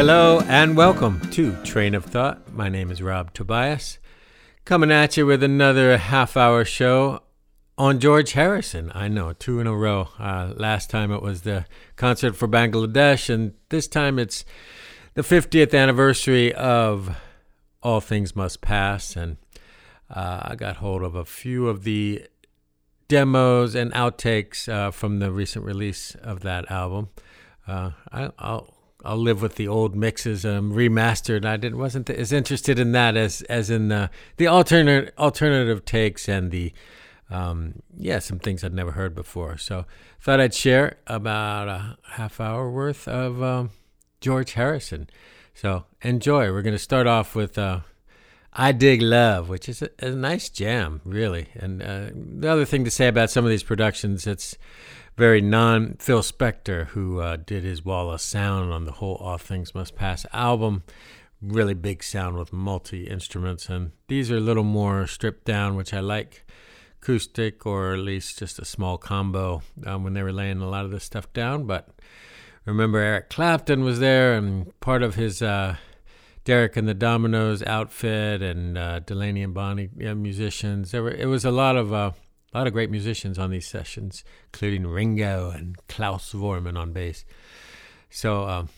Hello and welcome to Train of Thought. My name is Rob Tobias, coming at you with another half hour show on George Harrison. I know, two in a row. Uh, last time it was the concert for Bangladesh, and this time it's the 50th anniversary of All Things Must Pass. And uh, I got hold of a few of the demos and outtakes uh, from the recent release of that album. Uh, I, will I'll live with the old mixes um, remastered. I didn't wasn't as interested in that as as in the the alternate alternative takes and the um, yeah some things I'd never heard before. So thought I'd share about a half hour worth of um, George Harrison. So enjoy. We're going to start off with uh, "I Dig Love," which is a, a nice jam, really. And uh, the other thing to say about some of these productions, it's very non Phil Spector, who uh, did his wall of sound on the whole All Things Must Pass album. Really big sound with multi instruments, and these are a little more stripped down, which I like. Acoustic, or at least just a small combo um, when they were laying a lot of this stuff down. But remember, Eric Clapton was there, and part of his uh, Derek and the Dominos outfit, and uh, Delaney and Bonnie musicians. There were it was a lot of uh, a lot of great musicians on these sessions, including Ringo and Klaus Voormann on bass. So um,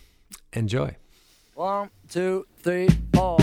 enjoy. One, two, three, four.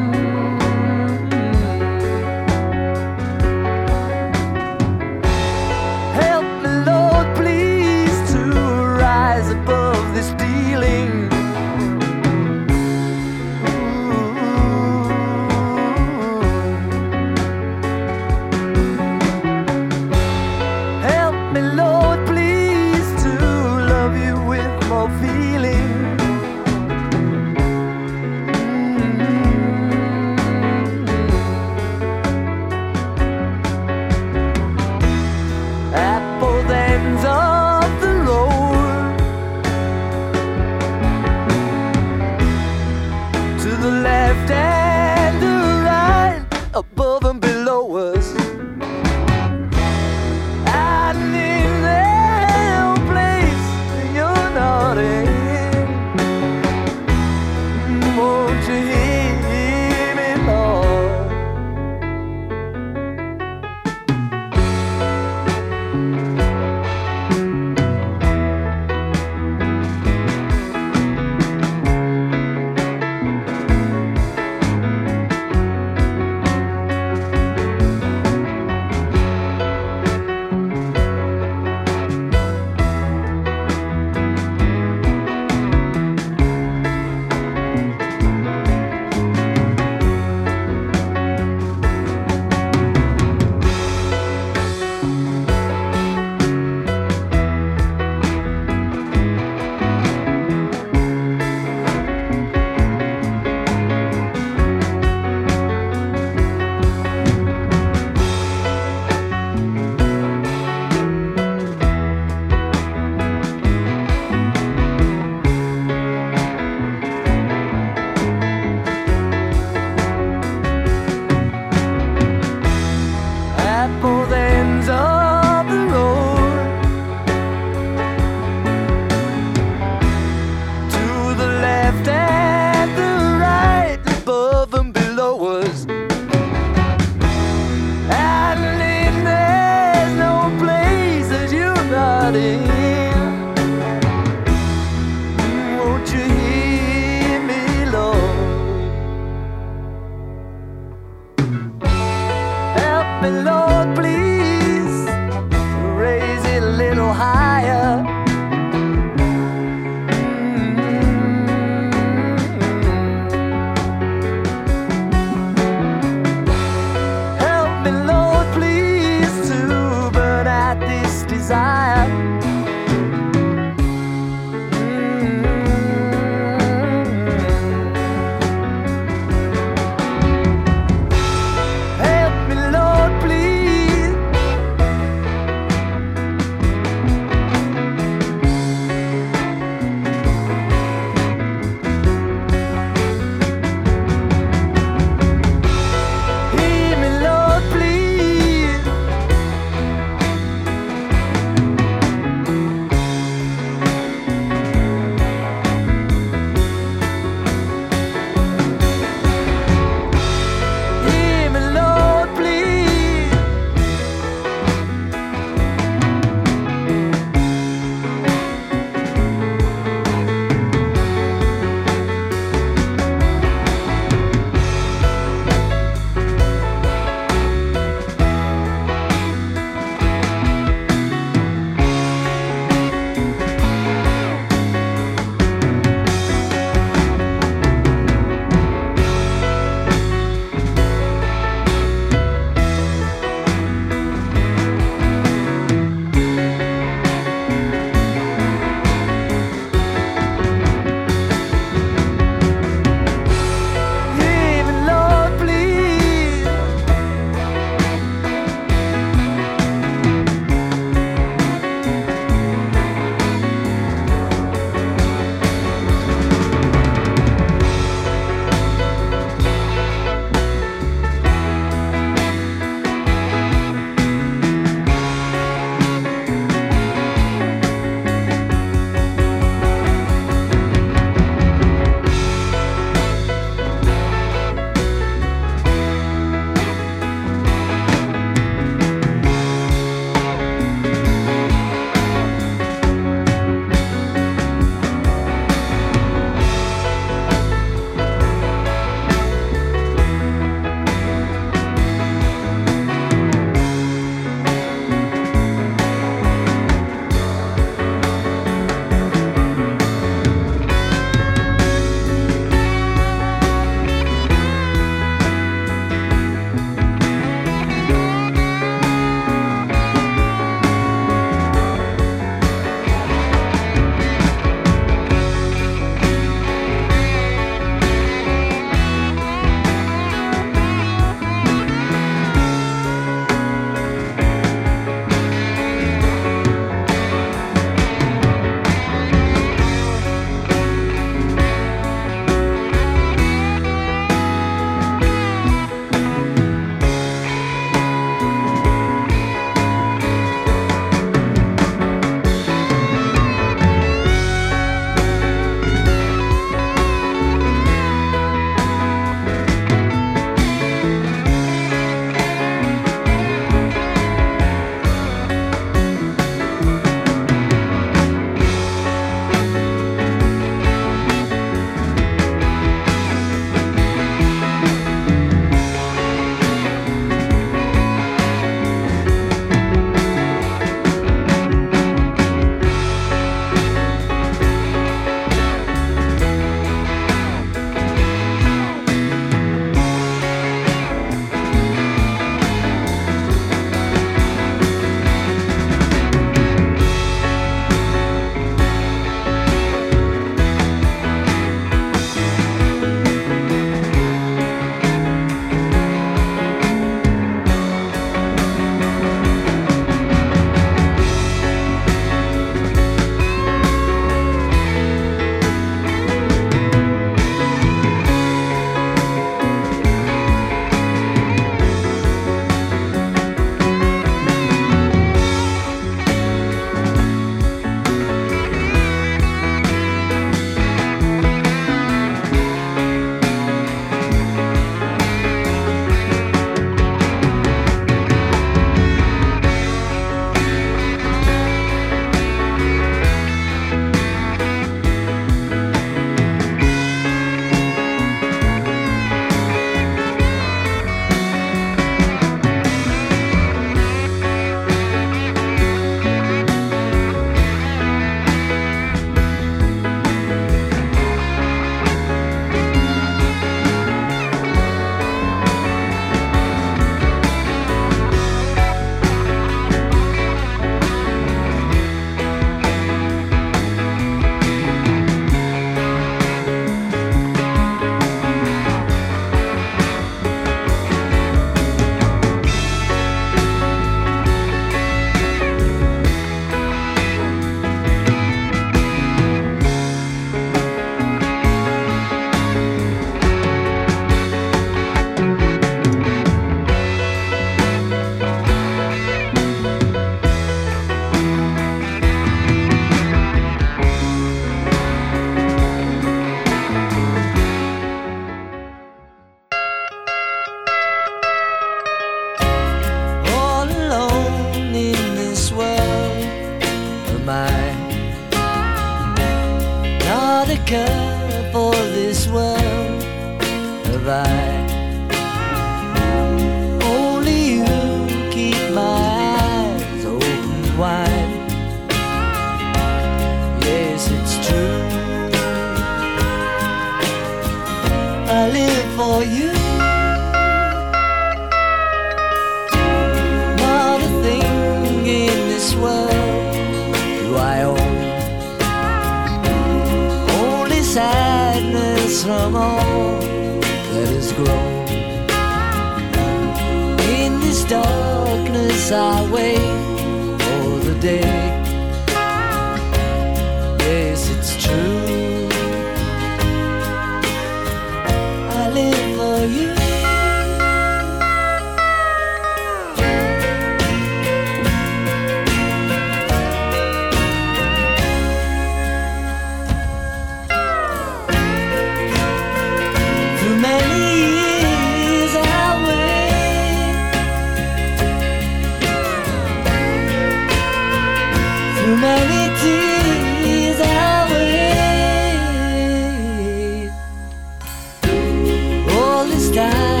Time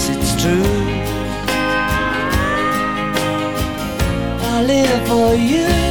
Yes, it's true. I live for you.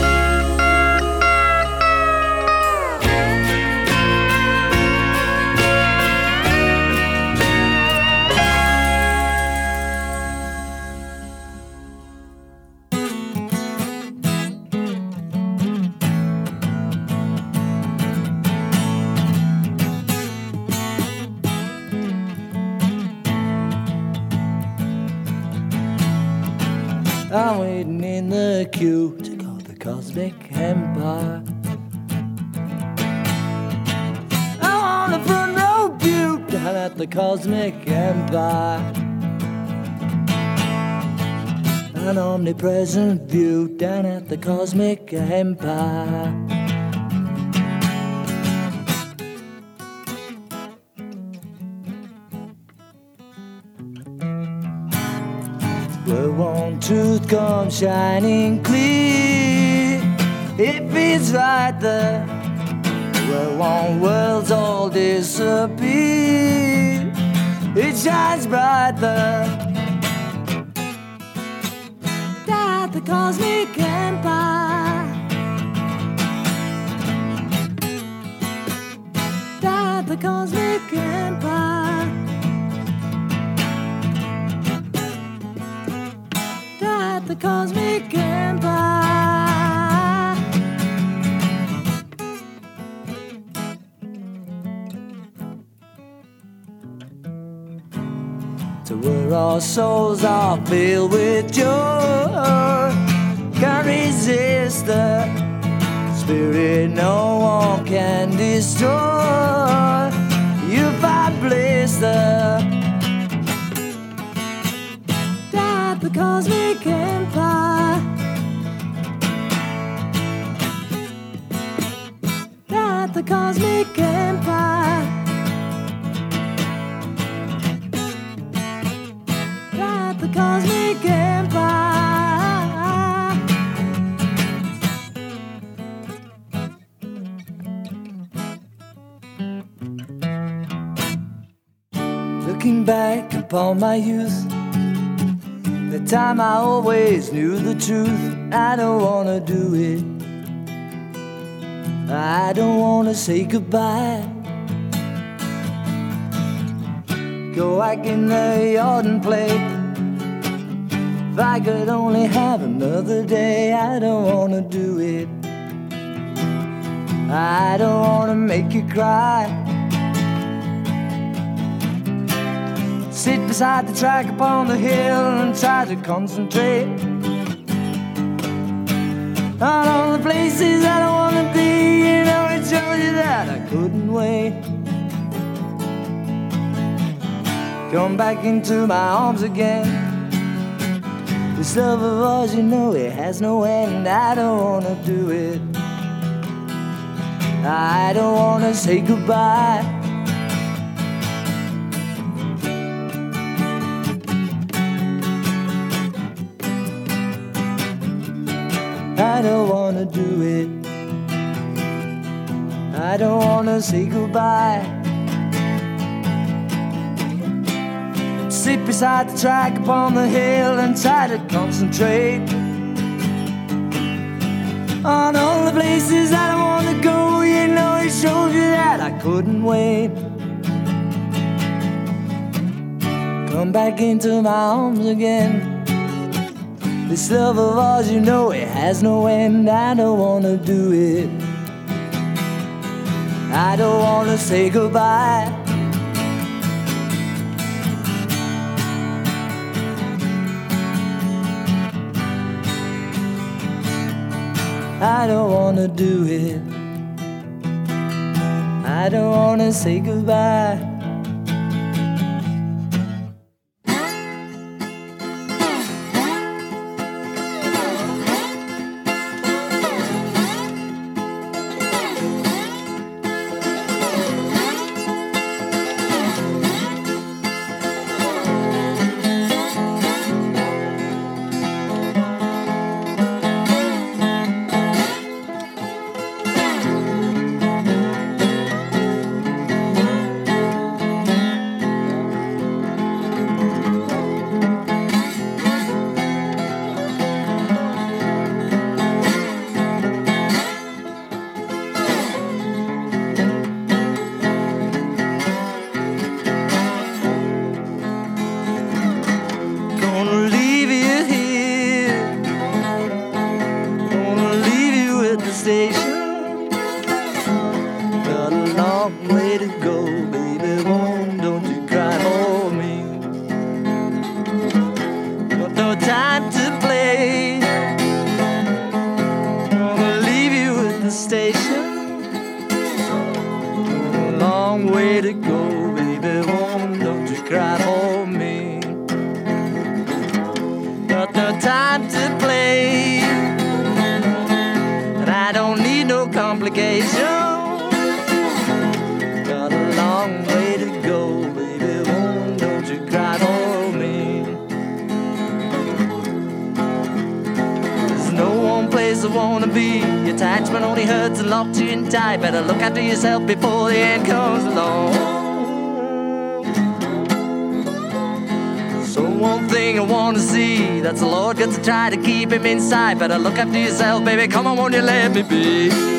Omnipresent view down at the Cosmic Empire. Where one truth comes shining clear. It feels right there. Where one world's all disappear. It shines bright there. The cosmic empire. That the cosmic empire. That the cosmic empire. to where our souls are filled with joy. Can't resist the spirit no one can destroy. You find bliss there. that the cosmic empire. That the cosmic back upon my youth, the time I always knew the truth. I don't wanna do it. I don't wanna say goodbye. Go back in the yard and play. If I could only have another day, I don't wanna do it. I don't wanna make you cry. Sit beside the track upon the hill and try to concentrate on all the places I don't wanna be. You know, it shows you that I couldn't wait. Come back into my arms again. This love of ours, you know, it has no end. I don't wanna do it. I don't wanna say goodbye. I don't wanna do it. I don't wanna say goodbye. Sit beside the track upon the hill and try to concentrate on all the places I don't wanna go. You know, it shows you that I couldn't wait. Come back into my arms again. This love of ours, you know, it has no end. I don't wanna do it. I don't wanna say goodbye. I don't wanna do it. I don't wanna say goodbye. Attachment only hurts locks you in tight. Better look after yourself before the end comes along. So one thing I wanna see, that's the Lord got to try to keep him inside. Better look after yourself, baby. Come on, won't you let me be?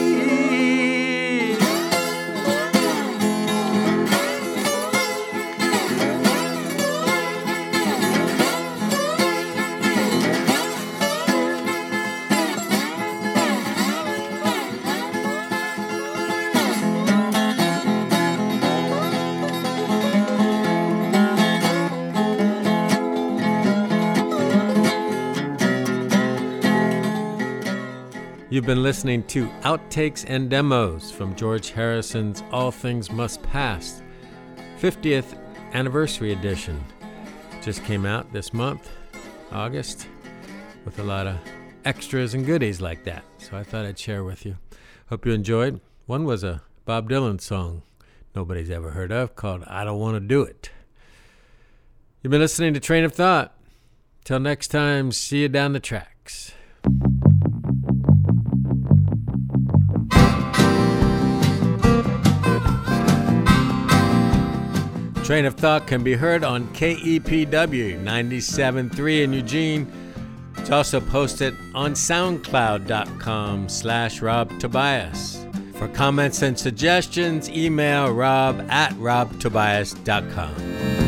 Been listening to outtakes and demos from George Harrison's All Things Must Pass 50th Anniversary Edition. Just came out this month, August, with a lot of extras and goodies like that. So I thought I'd share with you. Hope you enjoyed. One was a Bob Dylan song nobody's ever heard of called I Don't Want to Do It. You've been listening to Train of Thought. Till next time, see you down the tracks. Train of Thought can be heard on KEPW 97.3 in Eugene. It's also posted on soundcloud.com slash Rob Tobias. For comments and suggestions, email rob at robtobias.com.